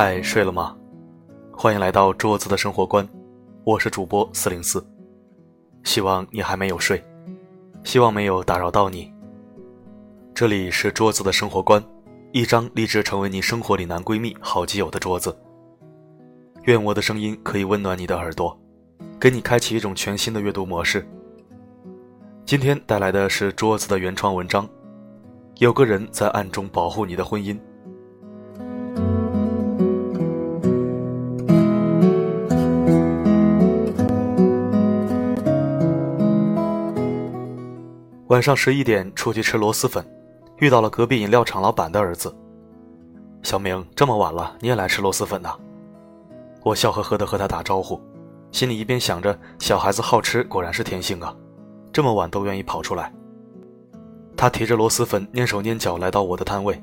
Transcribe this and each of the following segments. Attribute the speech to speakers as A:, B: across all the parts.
A: 嗨，睡了吗？欢迎来到桌子的生活观，我是主播四零四，希望你还没有睡，希望没有打扰到你。这里是桌子的生活观，一张立志成为你生活里男闺蜜、好基友的桌子。愿我的声音可以温暖你的耳朵，给你开启一种全新的阅读模式。今天带来的是桌子的原创文章，有个人在暗中保护你的婚姻。晚上十一点出去吃螺蛳粉，遇到了隔壁饮料厂老板的儿子。小明，这么晚了你也来吃螺蛳粉呐？我笑呵呵地和他打招呼，心里一边想着小孩子好吃果然是天性啊，这么晚都愿意跑出来。他提着螺蛳粉蹑手蹑脚来到我的摊位，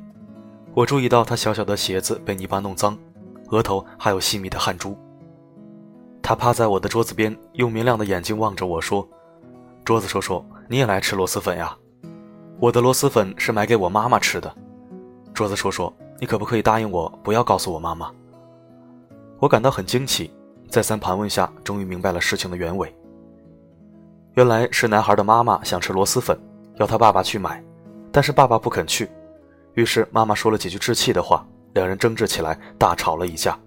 A: 我注意到他小小的鞋子被泥巴弄脏，额头还有细密的汗珠。他趴在我的桌子边，用明亮的眼睛望着我说：“桌子叔叔。”你也来吃螺蛳粉呀？我的螺蛳粉是买给我妈妈吃的。桌子叔叔，你可不可以答应我，不要告诉我妈妈？我感到很惊奇，再三盘问下，终于明白了事情的原委。原来是男孩的妈妈想吃螺蛳粉，要他爸爸去买，但是爸爸不肯去，于是妈妈说了几句置气的话，两人争执起来，大吵了一架。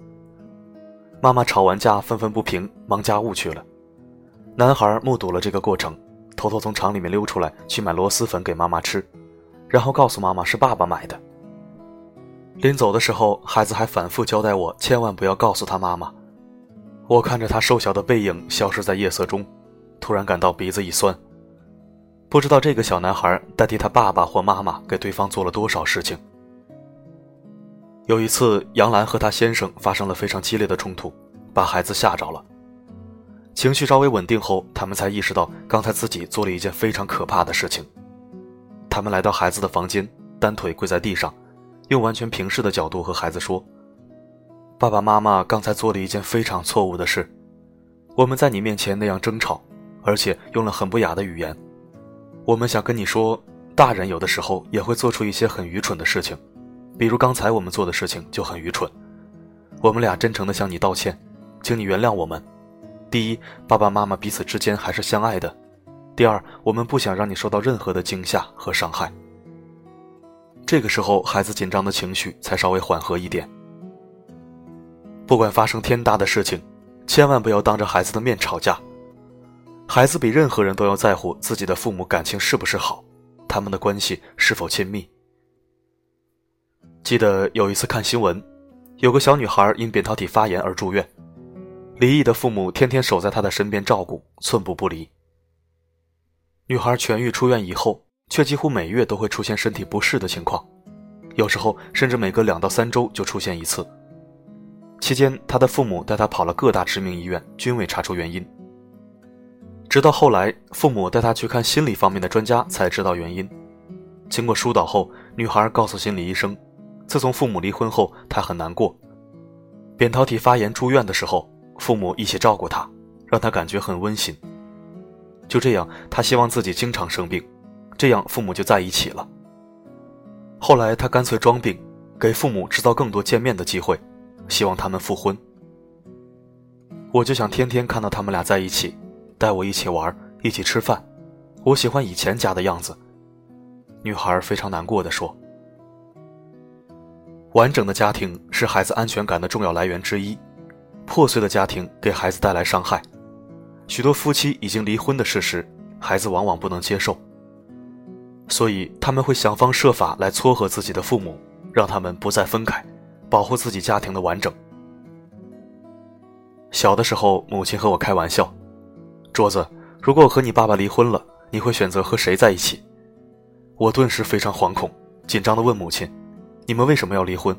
A: 妈妈吵完架，愤愤不平，忙家务去了。男孩目睹了这个过程。偷偷从厂里面溜出来，去买螺蛳粉给妈妈吃，然后告诉妈妈是爸爸买的。临走的时候，孩子还反复交代我千万不要告诉他妈妈。我看着他瘦小的背影消失在夜色中，突然感到鼻子一酸。不知道这个小男孩代替他爸爸或妈妈给对方做了多少事情。有一次，杨澜和她先生发生了非常激烈的冲突，把孩子吓着了。情绪稍微稳定后，他们才意识到刚才自己做了一件非常可怕的事情。他们来到孩子的房间，单腿跪在地上，用完全平视的角度和孩子说：“爸爸妈妈刚才做了一件非常错误的事，我们在你面前那样争吵，而且用了很不雅的语言。我们想跟你说，大人有的时候也会做出一些很愚蠢的事情，比如刚才我们做的事情就很愚蠢。我们俩真诚地向你道歉，请你原谅我们。”第一，爸爸妈妈彼此之间还是相爱的；第二，我们不想让你受到任何的惊吓和伤害。这个时候，孩子紧张的情绪才稍微缓和一点。不管发生天大的事情，千万不要当着孩子的面吵架。孩子比任何人都要在乎自己的父母感情是不是好，他们的关系是否亲密。记得有一次看新闻，有个小女孩因扁桃体发炎而住院。离异的父母天天守在他的身边照顾，寸步不离。女孩痊愈出院以后，却几乎每月都会出现身体不适的情况，有时候甚至每隔两到三周就出现一次。期间，她的父母带她跑了各大知名医院，均未查出原因。直到后来，父母带她去看心理方面的专家，才知道原因。经过疏导后，女孩告诉心理医生，自从父母离婚后，她很难过。扁桃体发炎住院的时候。父母一起照顾他，让他感觉很温馨。就这样，他希望自己经常生病，这样父母就在一起了。后来，他干脆装病，给父母制造更多见面的机会，希望他们复婚。我就想天天看到他们俩在一起，带我一起玩，一起吃饭。我喜欢以前家的样子。女孩非常难过的说：“完整的家庭是孩子安全感的重要来源之一。”破碎的家庭给孩子带来伤害，许多夫妻已经离婚的事实，孩子往往不能接受，所以他们会想方设法来撮合自己的父母，让他们不再分开，保护自己家庭的完整。小的时候，母亲和我开玩笑：“桌子，如果我和你爸爸离婚了，你会选择和谁在一起？”我顿时非常惶恐，紧张地问母亲：“你们为什么要离婚？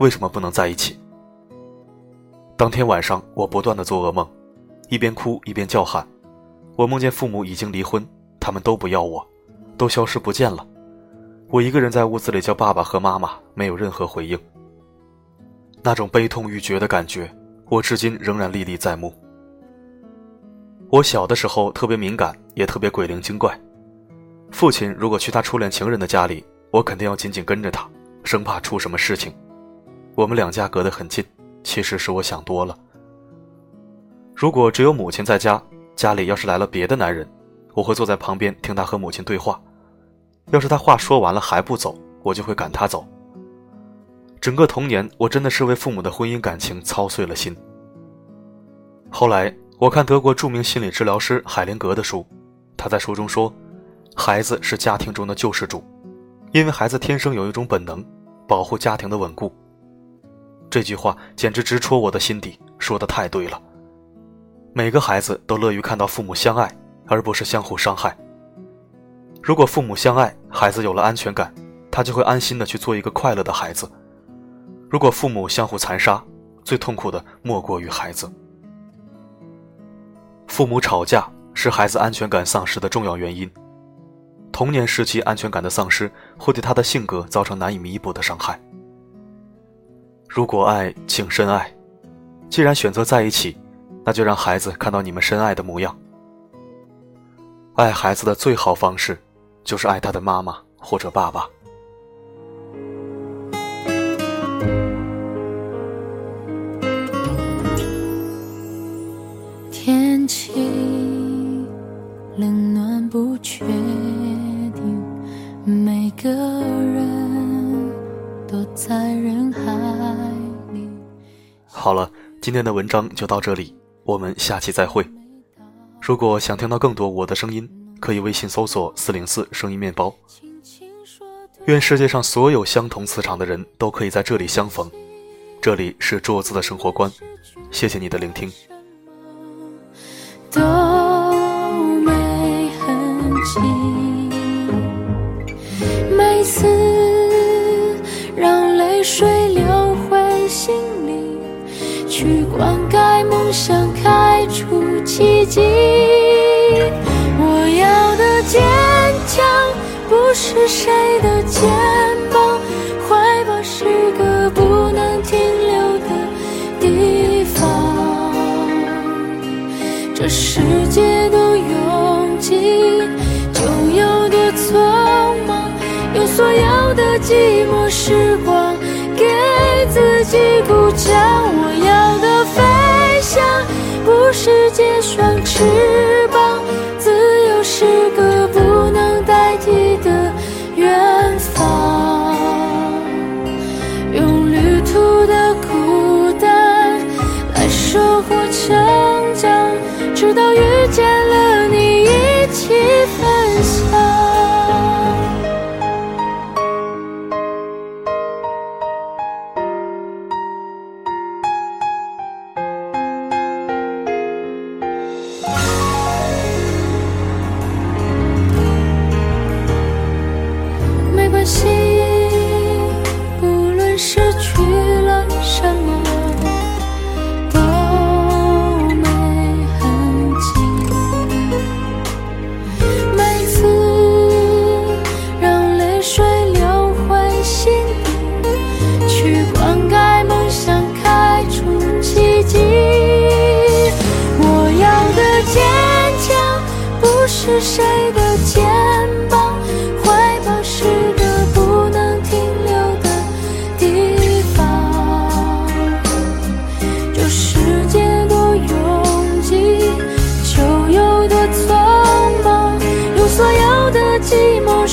A: 为什么不能在一起？”当天晚上，我不断的做噩梦，一边哭一边叫喊。我梦见父母已经离婚，他们都不要我，都消失不见了。我一个人在屋子里叫爸爸和妈妈，没有任何回应。那种悲痛欲绝的感觉，我至今仍然历历在目。我小的时候特别敏感，也特别鬼灵精怪。父亲如果去他初恋情人的家里，我肯定要紧紧跟着他，生怕出什么事情。我们两家隔得很近，其实是我想多了。如果只有母亲在家，家里要是来了别的男人，我会坐在旁边听他和母亲对话。要是他话说完了还不走，我就会赶他走。整个童年，我真的是为父母的婚姻感情操碎了心。后来，我看德国著名心理治疗师海灵格的书，他在书中说：“孩子是家庭中的救世主，因为孩子天生有一种本能，保护家庭的稳固。”这句话简直直戳我的心底，说的太对了。每个孩子都乐于看到父母相爱，而不是相互伤害。如果父母相爱，孩子有了安全感，他就会安心的去做一个快乐的孩子。如果父母相互残杀，最痛苦的莫过于孩子。父母吵架是孩子安全感丧失的重要原因。童年时期安全感的丧失会对他的性格造成难以弥补的伤害。如果爱，请深爱。既然选择在一起，那就让孩子看到你们深爱的模样。爱孩子的最好方式，就是爱他的妈妈或者爸爸。
B: 确
A: 好了，今天的文章就到这里，我们下期再会。如果想听到更多我的声音，可以微信搜索“四零四声音面包”。愿世界上所有相同磁场的人都可以在这里相逢。这里是桌子的生活观，谢谢你的聆听。
B: 每次让泪水流，去灌溉梦想，开出奇迹。我要的坚强，不是谁的肩膀，怀抱是个不能停留的地方。这世界都拥挤。就有多匆忙用所有的寂寞时光给自己鼓掌。我要，不是借双翅膀，自由是个是谁的肩膀？怀抱是个不能停留的地方。这世界多拥挤，就有多匆忙。用所有的寂寞